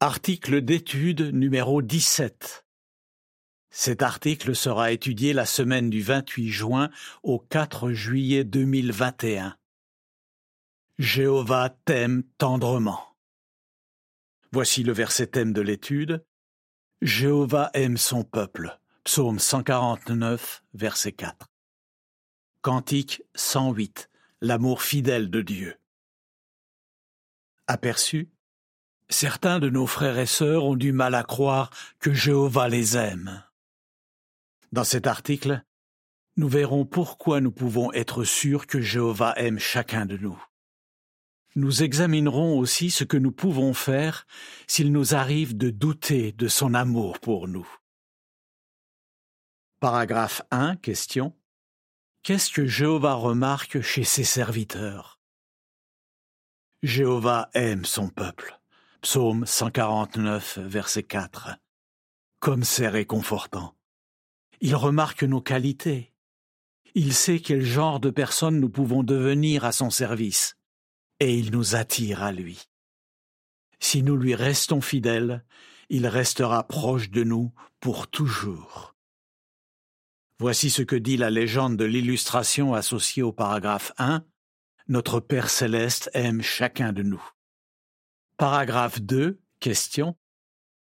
Article d'étude numéro 17. Cet article sera étudié la semaine du 28 juin au 4 juillet 2021. Jéhovah t'aime tendrement. Voici le verset thème de l'étude. Jéhovah aime son peuple. Psaume 149, verset 4. Cantique 108. L'amour fidèle de Dieu. Aperçu Certains de nos frères et sœurs ont du mal à croire que Jéhovah les aime. Dans cet article, nous verrons pourquoi nous pouvons être sûrs que Jéhovah aime chacun de nous. Nous examinerons aussi ce que nous pouvons faire s'il nous arrive de douter de son amour pour nous. Paragraphe 1, question. Qu'est-ce que Jéhovah remarque chez ses serviteurs? Jéhovah aime son peuple. Psaume 149, verset 4. Comme c'est réconfortant. Il remarque nos qualités. Il sait quel genre de personnes nous pouvons devenir à son service, et il nous attire à lui. Si nous lui restons fidèles, il restera proche de nous pour toujours. Voici ce que dit la légende de l'illustration associée au paragraphe 1. Notre Père céleste aime chacun de nous. Paragraphe 2. Question.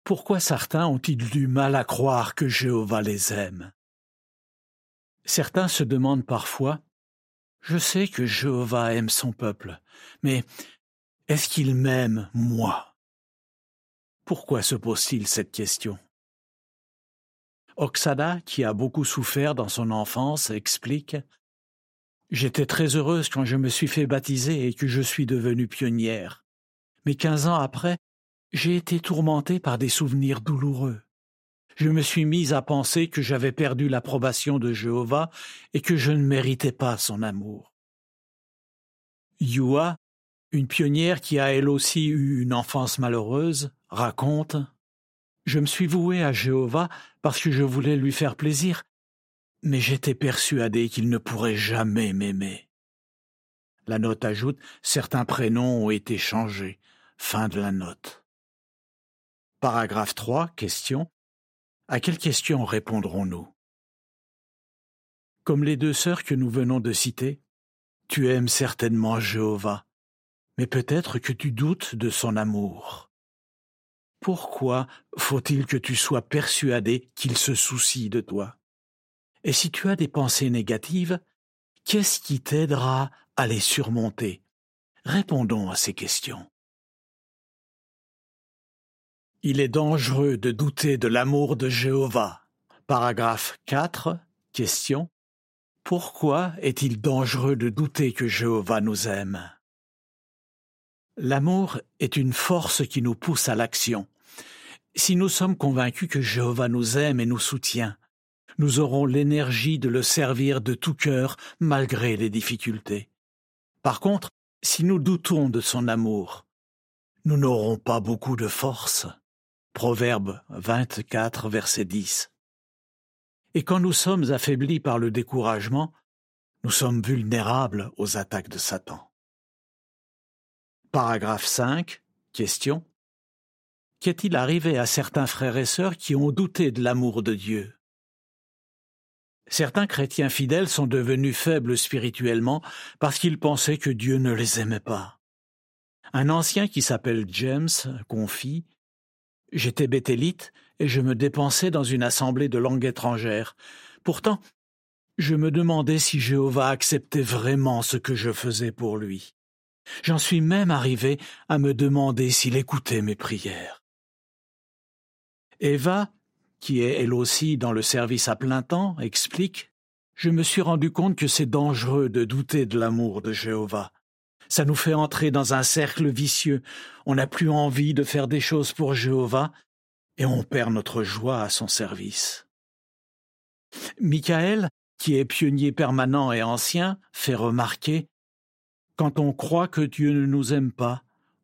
Pourquoi certains ont-ils du mal à croire que Jéhovah les aime? Certains se demandent parfois Je sais que Jéhovah aime son peuple, mais est-ce qu'il m'aime, moi? Pourquoi se pose-t-il cette question? Oksada, qui a beaucoup souffert dans son enfance, explique J'étais très heureuse quand je me suis fait baptiser et que je suis devenue pionnière mais quinze ans après, j'ai été tourmenté par des souvenirs douloureux. Je me suis mis à penser que j'avais perdu l'approbation de Jéhovah et que je ne méritais pas son amour. Yua, une pionnière qui a elle aussi eu une enfance malheureuse, raconte Je me suis voué à Jéhovah parce que je voulais lui faire plaisir, mais j'étais persuadé qu'il ne pourrait jamais m'aimer. La note ajoute Certains prénoms ont été changés. Fin de la note. Paragraphe 3. Question. À quelle question répondrons-nous? Comme les deux sœurs que nous venons de citer, tu aimes certainement Jéhovah, mais peut-être que tu doutes de son amour. Pourquoi faut-il que tu sois persuadé qu'il se soucie de toi? Et si tu as des pensées négatives, qu'est-ce qui t'aidera à les surmonter? Répondons à ces questions. Il est dangereux de douter de l'amour de Jéhovah. Paragraphe 4. Question. Pourquoi est-il dangereux de douter que Jéhovah nous aime? L'amour est une force qui nous pousse à l'action. Si nous sommes convaincus que Jéhovah nous aime et nous soutient, nous aurons l'énergie de le servir de tout cœur malgré les difficultés. Par contre, si nous doutons de son amour, nous n'aurons pas beaucoup de force. Proverbe 24, verset 10. Et quand nous sommes affaiblis par le découragement, nous sommes vulnérables aux attaques de Satan. Paragraphe 5. Question. Qu'est-il arrivé à certains frères et sœurs qui ont douté de l'amour de Dieu? Certains chrétiens fidèles sont devenus faibles spirituellement parce qu'ils pensaient que Dieu ne les aimait pas. Un ancien qui s'appelle James confie J'étais béthélite et je me dépensais dans une assemblée de langue étrangère. Pourtant, je me demandais si Jéhovah acceptait vraiment ce que je faisais pour lui. J'en suis même arrivé à me demander s'il écoutait mes prières. Eva, qui est elle aussi dans le service à plein temps, explique Je me suis rendu compte que c'est dangereux de douter de l'amour de Jéhovah. Ça nous fait entrer dans un cercle vicieux. On n'a plus envie de faire des choses pour Jéhovah et on perd notre joie à son service. Michael, qui est pionnier permanent et ancien, fait remarquer Quand on croit que Dieu ne nous aime pas,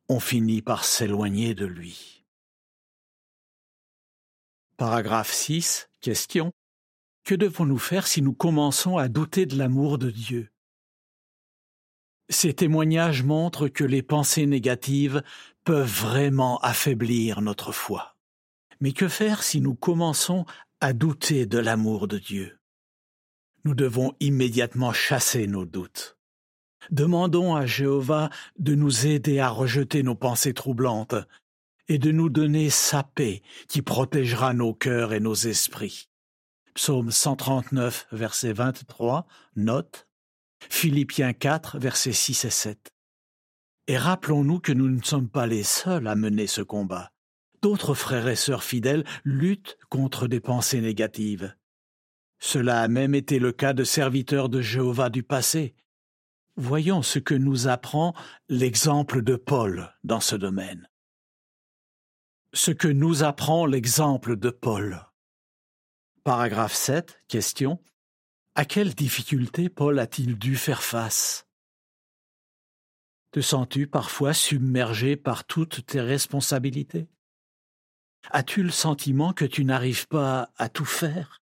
on finit par s'éloigner de lui. Paragraphe 6. Question. Que devons-nous faire si nous commençons à douter de l'amour de Dieu? Ces témoignages montrent que les pensées négatives peuvent vraiment affaiblir notre foi. Mais que faire si nous commençons à douter de l'amour de Dieu? Nous devons immédiatement chasser nos doutes. Demandons à Jéhovah de nous aider à rejeter nos pensées troublantes et de nous donner sa paix qui protégera nos cœurs et nos esprits. Psaume 139, verset 23, note, Philippiens 4, versets 6 et 7. Et rappelons-nous que nous ne sommes pas les seuls à mener ce combat. D'autres frères et sœurs fidèles luttent contre des pensées négatives. Cela a même été le cas de serviteurs de Jéhovah du passé. Voyons ce que nous apprend l'exemple de Paul dans ce domaine. Ce que nous apprend l'exemple de Paul. Paragraphe 7, question. À quelles difficultés Paul a-t-il dû faire face? Te sens-tu parfois submergé par toutes tes responsabilités? As-tu le sentiment que tu n'arrives pas à tout faire?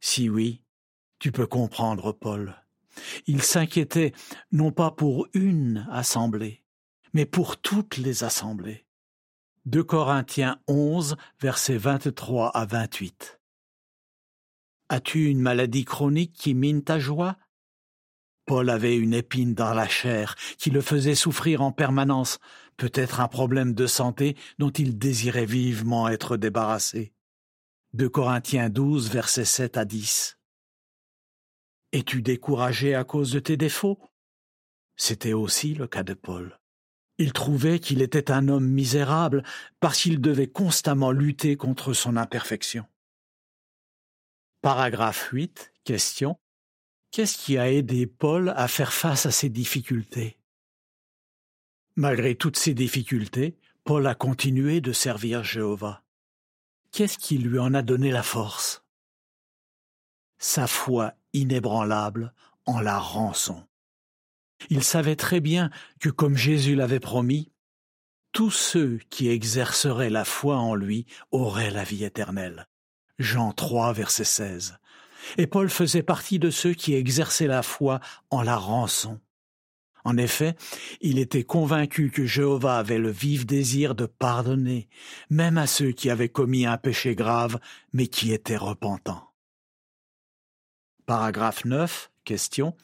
Si oui, tu peux comprendre Paul. Il s'inquiétait non pas pour une assemblée, mais pour toutes les assemblées. 2 Corinthiens 11, versets 23 à 28. As-tu une maladie chronique qui mine ta joie? Paul avait une épine dans la chair qui le faisait souffrir en permanence, peut-être un problème de santé dont il désirait vivement être débarrassé. De Corinthiens 12, versets 7 à 10. Es-tu découragé à cause de tes défauts? C'était aussi le cas de Paul. Il trouvait qu'il était un homme misérable parce qu'il devait constamment lutter contre son imperfection. Paragraphe 8. Question. Qu'est-ce qui a aidé Paul à faire face à ces difficultés? Malgré toutes ces difficultés, Paul a continué de servir Jéhovah. Qu'est-ce qui lui en a donné la force? Sa foi inébranlable en la rançon. Il savait très bien que, comme Jésus l'avait promis, tous ceux qui exerceraient la foi en lui auraient la vie éternelle. Jean 3, verset 16. Et Paul faisait partie de ceux qui exerçaient la foi en la rançon. En effet, il était convaincu que Jéhovah avait le vif désir de pardonner, même à ceux qui avaient commis un péché grave, mais qui étaient repentants. Paragraphe 9. Question.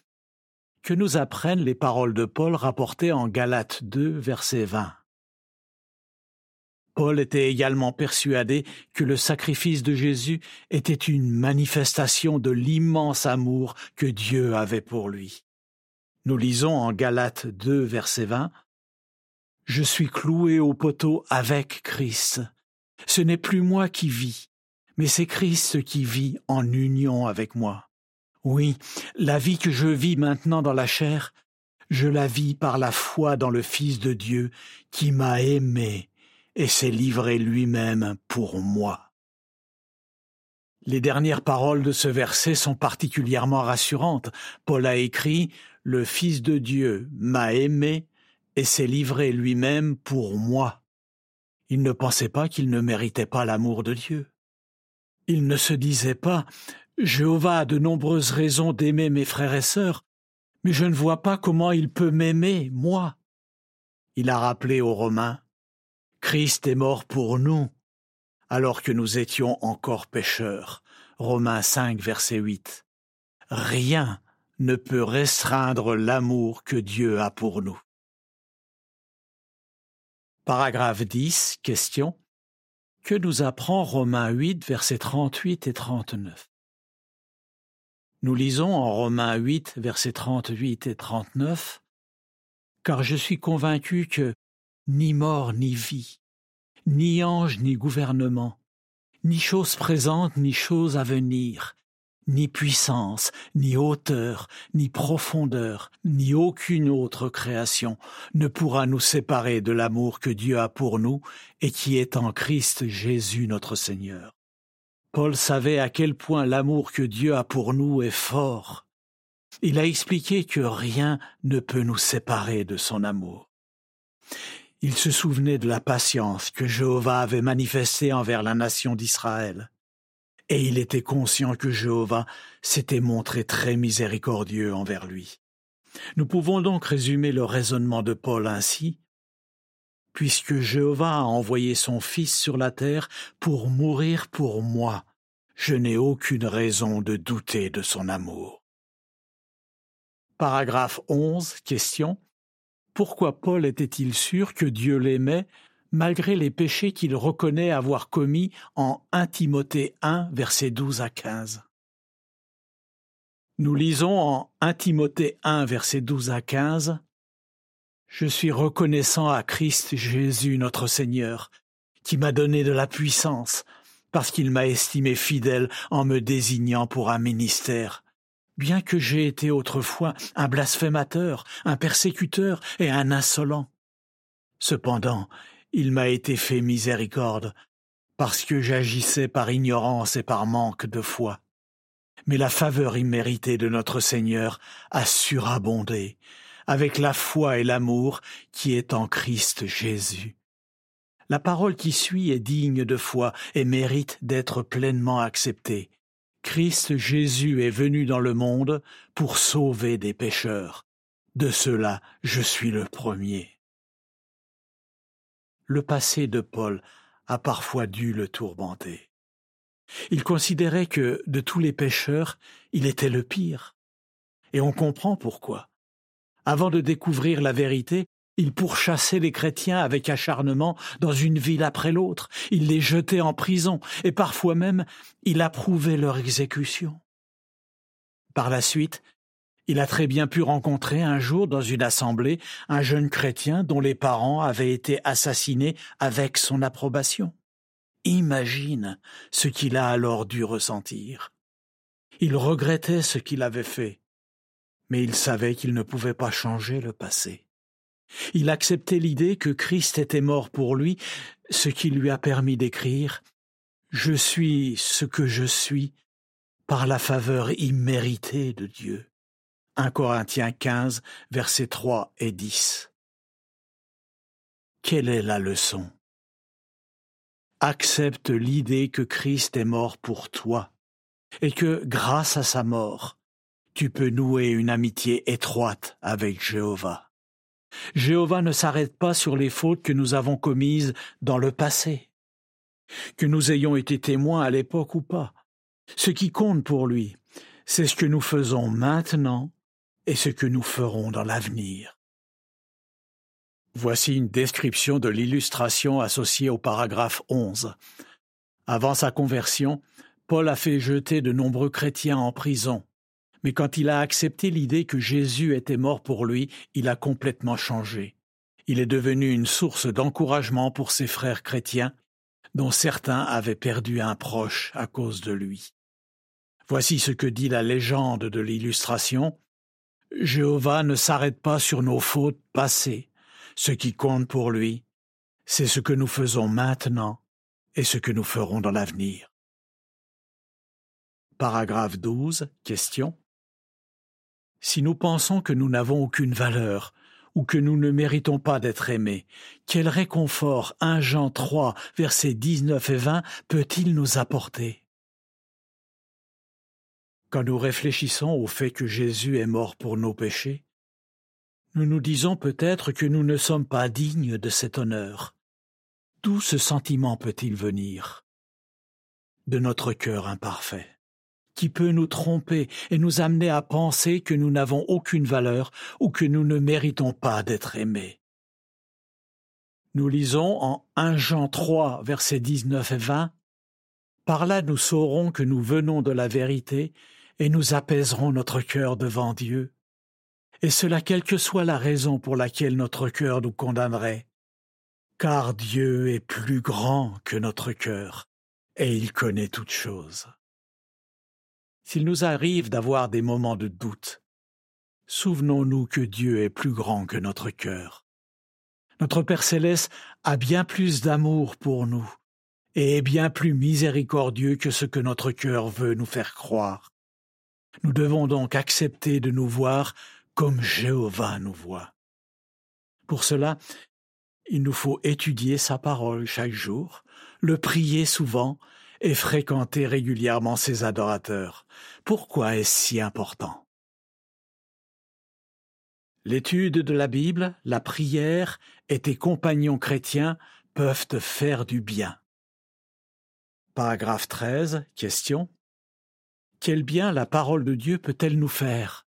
Que nous apprennent les paroles de Paul rapportées en Galates 2, verset 20. Paul était également persuadé que le sacrifice de Jésus était une manifestation de l'immense amour que Dieu avait pour lui. Nous lisons en Galates 2, verset 20 Je suis cloué au poteau avec Christ. Ce n'est plus moi qui vis, mais c'est Christ qui vit en union avec moi. Oui, la vie que je vis maintenant dans la chair, je la vis par la foi dans le Fils de Dieu qui m'a aimé et s'est livré lui-même pour moi. Les dernières paroles de ce verset sont particulièrement rassurantes. Paul a écrit Le Fils de Dieu m'a aimé et s'est livré lui-même pour moi. Il ne pensait pas qu'il ne méritait pas l'amour de Dieu. Il ne se disait pas Jéhovah a de nombreuses raisons d'aimer mes frères et sœurs, mais je ne vois pas comment il peut m'aimer, moi. Il a rappelé aux Romains Christ est mort pour nous, alors que nous étions encore pécheurs. Romains 5, verset 8. Rien ne peut restreindre l'amour que Dieu a pour nous. Paragraphe 10. Question. Que nous apprend Romains 8, versets 38 et 39 Nous lisons en Romains 8, versets 38 et 39 Car je suis convaincu que ni mort ni vie, ni ange ni gouvernement, ni chose présente ni chose à venir, ni puissance, ni hauteur, ni profondeur, ni aucune autre création ne pourra nous séparer de l'amour que Dieu a pour nous et qui est en Christ Jésus notre Seigneur. Paul savait à quel point l'amour que Dieu a pour nous est fort. Il a expliqué que rien ne peut nous séparer de son amour. Il se souvenait de la patience que Jéhovah avait manifestée envers la nation d'Israël. Et il était conscient que Jéhovah s'était montré très miséricordieux envers lui. Nous pouvons donc résumer le raisonnement de Paul ainsi. puisque Jéhovah a envoyé son Fils sur la terre pour mourir pour moi, je n'ai aucune raison de douter de son amour. Paragraphe 11. Question. Pourquoi Paul était-il sûr que Dieu l'aimait malgré les péchés qu'il reconnaît avoir commis en 1 Timothée 1, versets 12 à 15 Nous lisons en 1 Timothée 1, versets 12 à 15 Je suis reconnaissant à Christ Jésus notre Seigneur, qui m'a donné de la puissance, parce qu'il m'a estimé fidèle en me désignant pour un ministère. Bien que j'ai été autrefois un blasphémateur, un persécuteur et un insolent. Cependant, il m'a été fait miséricorde, parce que j'agissais par ignorance et par manque de foi. Mais la faveur imméritée de notre Seigneur a surabondé, avec la foi et l'amour qui est en Christ Jésus. La parole qui suit est digne de foi et mérite d'être pleinement acceptée. Christ Jésus est venu dans le monde pour sauver des pécheurs. De cela, je suis le premier. Le passé de Paul a parfois dû le tourmenter. Il considérait que, de tous les pécheurs, il était le pire. Et on comprend pourquoi. Avant de découvrir la vérité, il pourchassait les chrétiens avec acharnement dans une ville après l'autre, il les jetait en prison, et parfois même il approuvait leur exécution. Par la suite, il a très bien pu rencontrer un jour dans une assemblée un jeune chrétien dont les parents avaient été assassinés avec son approbation. Imagine ce qu'il a alors dû ressentir. Il regrettait ce qu'il avait fait, mais il savait qu'il ne pouvait pas changer le passé. Il acceptait l'idée que Christ était mort pour lui, ce qui lui a permis d'écrire Je suis ce que je suis par la faveur imméritée de Dieu. 1 Corinthiens 15, versets 3 et 10. Quelle est la leçon? Accepte l'idée que Christ est mort pour toi et que, grâce à sa mort, tu peux nouer une amitié étroite avec Jéhovah. Jéhovah ne s'arrête pas sur les fautes que nous avons commises dans le passé. Que nous ayons été témoins à l'époque ou pas. Ce qui compte pour lui, c'est ce que nous faisons maintenant et ce que nous ferons dans l'avenir. Voici une description de l'illustration associée au paragraphe 11. Avant sa conversion, Paul a fait jeter de nombreux chrétiens en prison mais quand il a accepté l'idée que Jésus était mort pour lui, il a complètement changé. Il est devenu une source d'encouragement pour ses frères chrétiens, dont certains avaient perdu un proche à cause de lui. Voici ce que dit la légende de l'illustration. Jéhovah ne s'arrête pas sur nos fautes passées. Ce qui compte pour lui, c'est ce que nous faisons maintenant et ce que nous ferons dans l'avenir. Paragraphe 12. Question. Si nous pensons que nous n'avons aucune valeur, ou que nous ne méritons pas d'être aimés, quel réconfort 1 Jean 3, versets 19 et 20 peut-il nous apporter? Quand nous réfléchissons au fait que Jésus est mort pour nos péchés, nous nous disons peut-être que nous ne sommes pas dignes de cet honneur. D'où ce sentiment peut-il venir? De notre cœur imparfait qui peut nous tromper et nous amener à penser que nous n'avons aucune valeur ou que nous ne méritons pas d'être aimés. Nous lisons en 1 Jean 3, versets 19 et 20 Par là nous saurons que nous venons de la vérité et nous apaiserons notre cœur devant Dieu. Et cela quelle que soit la raison pour laquelle notre cœur nous condamnerait. Car Dieu est plus grand que notre cœur, et il connaît toutes choses. S'il nous arrive d'avoir des moments de doute, souvenons-nous que Dieu est plus grand que notre cœur. Notre Père céleste a bien plus d'amour pour nous et est bien plus miséricordieux que ce que notre cœur veut nous faire croire. Nous devons donc accepter de nous voir comme Jéhovah nous voit. Pour cela, il nous faut étudier sa parole chaque jour, le prier souvent et fréquenter régulièrement ses adorateurs. Pourquoi est-ce si important? L'étude de la Bible, la prière et tes compagnons chrétiens peuvent te faire du bien. Paragraphe 13. Question. Quel bien la parole de Dieu peut-elle nous faire?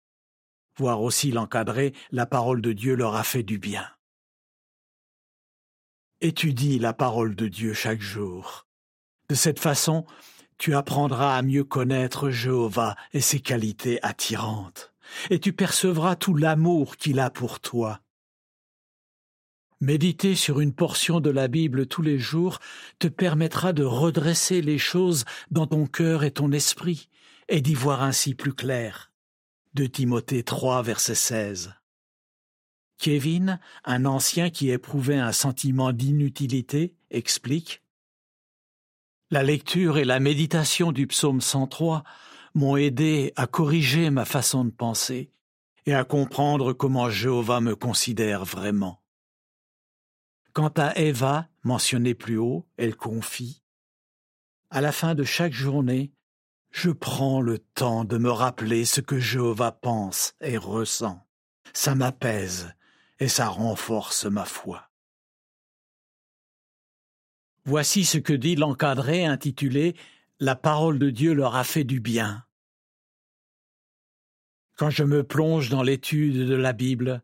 Voir aussi l'encadrer, la parole de Dieu leur a fait du bien. Étudie la parole de Dieu chaque jour. De cette façon, tu apprendras à mieux connaître Jéhovah et ses qualités attirantes, et tu percevras tout l'amour qu'il a pour toi. Méditer sur une portion de la Bible tous les jours te permettra de redresser les choses dans ton cœur et ton esprit, et d'y voir ainsi plus clair. De Timothée 3, verset 16. Kevin, un ancien qui éprouvait un sentiment d'inutilité, explique La lecture et la méditation du psaume 103 m'ont aidé à corriger ma façon de penser et à comprendre comment Jéhovah me considère vraiment. Quant à Eva, mentionnée plus haut, elle confie À la fin de chaque journée, je prends le temps de me rappeler ce que Jéhovah pense et ressent. Ça m'apaise et ça renforce ma foi. Voici ce que dit l'encadré intitulé La parole de Dieu leur a fait du bien. Quand je me plonge dans l'étude de la Bible,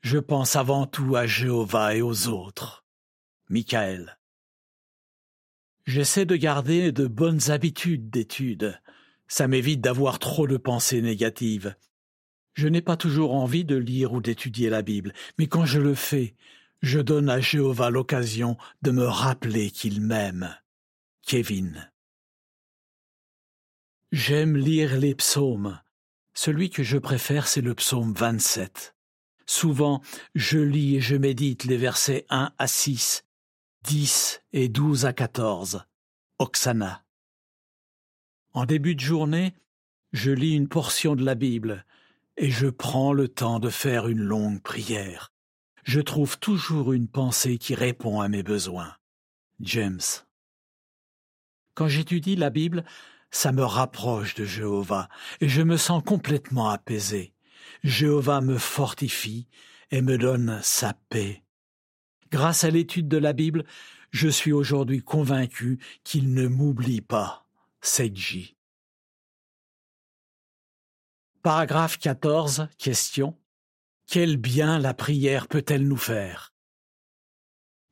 je pense avant tout à Jéhovah et aux autres. Michael. J'essaie de garder de bonnes habitudes d'étude. Ça m'évite d'avoir trop de pensées négatives. Je n'ai pas toujours envie de lire ou d'étudier la Bible, mais quand je le fais, je donne à Jéhovah l'occasion de me rappeler qu'il m'aime. Kevin. J'aime lire les psaumes. Celui que je préfère, c'est le psaume 27. Souvent, je lis et je médite les versets 1 à 6, 10 et 12 à 14. Oksana. En début de journée, je lis une portion de la Bible et je prends le temps de faire une longue prière. Je trouve toujours une pensée qui répond à mes besoins. James. Quand j'étudie la Bible, ça me rapproche de Jéhovah et je me sens complètement apaisé. Jéhovah me fortifie et me donne sa paix. Grâce à l'étude de la Bible, je suis aujourd'hui convaincu qu'il ne m'oublie pas. Seiji. Paragraphe 14. Question. Quel bien la prière peut-elle nous faire?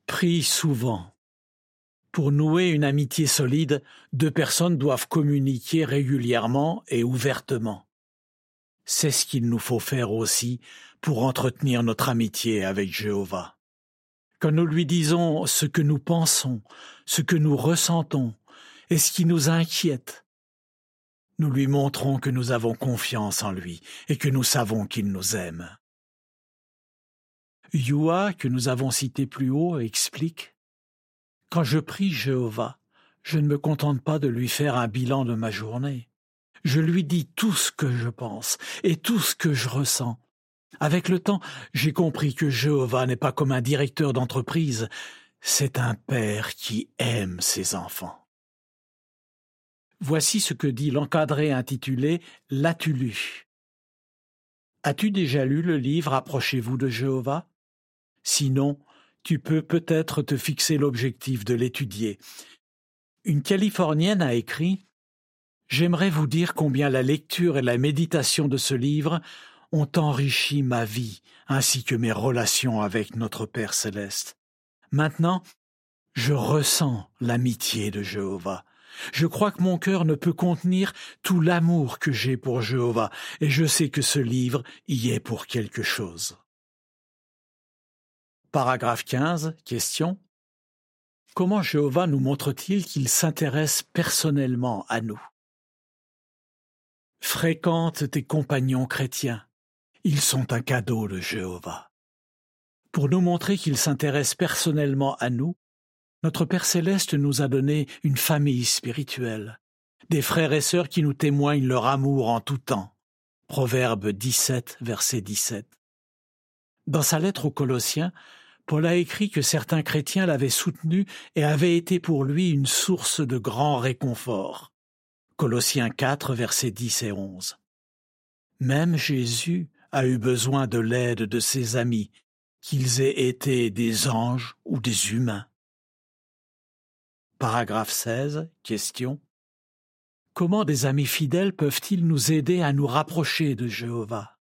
Prie souvent. Pour nouer une amitié solide, deux personnes doivent communiquer régulièrement et ouvertement. C'est ce qu'il nous faut faire aussi pour entretenir notre amitié avec Jéhovah. Quand nous lui disons ce que nous pensons, ce que nous ressentons et ce qui nous inquiète, nous lui montrons que nous avons confiance en lui et que nous savons qu'il nous aime. Yua, que nous avons cité plus haut, explique. Quand je prie Jéhovah, je ne me contente pas de lui faire un bilan de ma journée. Je lui dis tout ce que je pense et tout ce que je ressens. Avec le temps, j'ai compris que Jéhovah n'est pas comme un directeur d'entreprise, c'est un père qui aime ses enfants. Voici ce que dit l'encadré intitulé L'as-tu lu As-tu déjà lu le livre Approchez-vous de Jéhovah? Sinon, tu peux peut-être te fixer l'objectif de l'étudier. Une Californienne a écrit J'aimerais vous dire combien la lecture et la méditation de ce livre ont enrichi ma vie ainsi que mes relations avec notre Père céleste. Maintenant, je ressens l'amitié de Jéhovah. Je crois que mon cœur ne peut contenir tout l'amour que j'ai pour Jéhovah, et je sais que ce livre y est pour quelque chose. Paragraphe 15. Question. Comment Jéhovah nous montre-t-il qu'il s'intéresse personnellement à nous? Fréquente tes compagnons chrétiens. Ils sont un cadeau de Jéhovah. Pour nous montrer qu'il s'intéresse personnellement à nous, notre Père céleste nous a donné une famille spirituelle, des frères et sœurs qui nous témoignent leur amour en tout temps. Proverbe 17, verset 17. Dans sa lettre aux Colossiens, Paul a écrit que certains chrétiens l'avaient soutenu et avaient été pour lui une source de grand réconfort. Colossiens 4, versets 10 et 11. Même Jésus a eu besoin de l'aide de ses amis, qu'ils aient été des anges ou des humains. Paragraphe 16. Question. Comment des amis fidèles peuvent-ils nous aider à nous rapprocher de Jéhovah?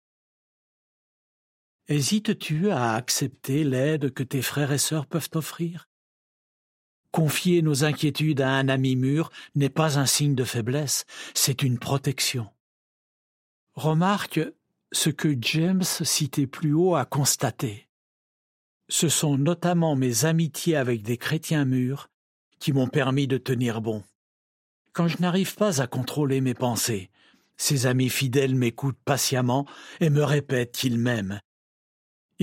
Hésites-tu à accepter l'aide que tes frères et sœurs peuvent t'offrir? Confier nos inquiétudes à un ami mûr n'est pas un signe de faiblesse, c'est une protection. Remarque ce que James citait plus haut a constaté. Ce sont notamment mes amitiés avec des chrétiens mûrs qui m'ont permis de tenir bon. Quand je n'arrive pas à contrôler mes pensées, ces amis fidèles m'écoutent patiemment et me répètent qu'ils m'aiment.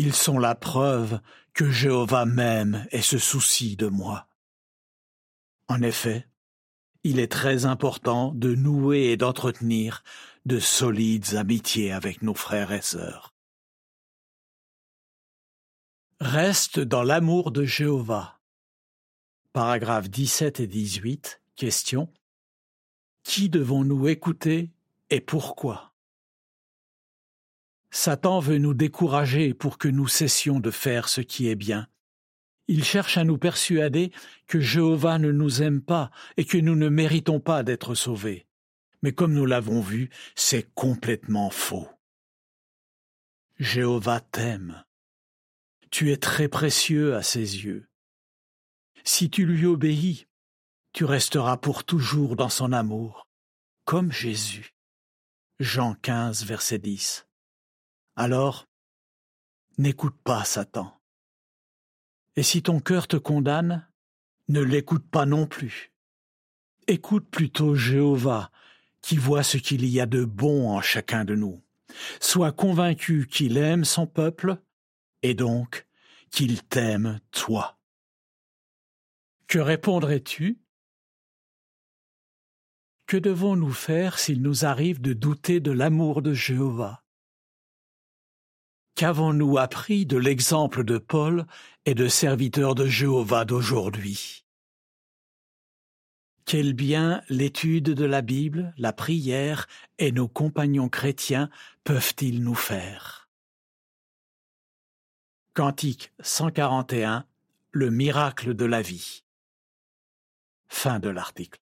Ils sont la preuve que Jéhovah m'aime et se soucie de moi. En effet, il est très important de nouer et d'entretenir de solides amitiés avec nos frères et sœurs. Reste dans l'amour de Jéhovah. Paragraphes 17 et 18. Question. Qui devons-nous écouter et pourquoi? Satan veut nous décourager pour que nous cessions de faire ce qui est bien. Il cherche à nous persuader que Jéhovah ne nous aime pas et que nous ne méritons pas d'être sauvés. Mais comme nous l'avons vu, c'est complètement faux. Jéhovah t'aime. Tu es très précieux à ses yeux. Si tu lui obéis, tu resteras pour toujours dans son amour, comme Jésus. Jean 15, verset 10. Alors, n'écoute pas Satan. Et si ton cœur te condamne, ne l'écoute pas non plus. Écoute plutôt Jéhovah, qui voit ce qu'il y a de bon en chacun de nous. Sois convaincu qu'il aime son peuple, et donc qu'il t'aime toi. Que répondrais-tu? Que devons-nous faire s'il nous arrive de douter de l'amour de Jéhovah? Qu'avons-nous appris de l'exemple de Paul et de serviteurs de Jéhovah d'aujourd'hui? Quel bien l'étude de la Bible, la prière et nos compagnons chrétiens peuvent-ils nous faire? Cantique 141 Le miracle de la vie. Fin de l'article.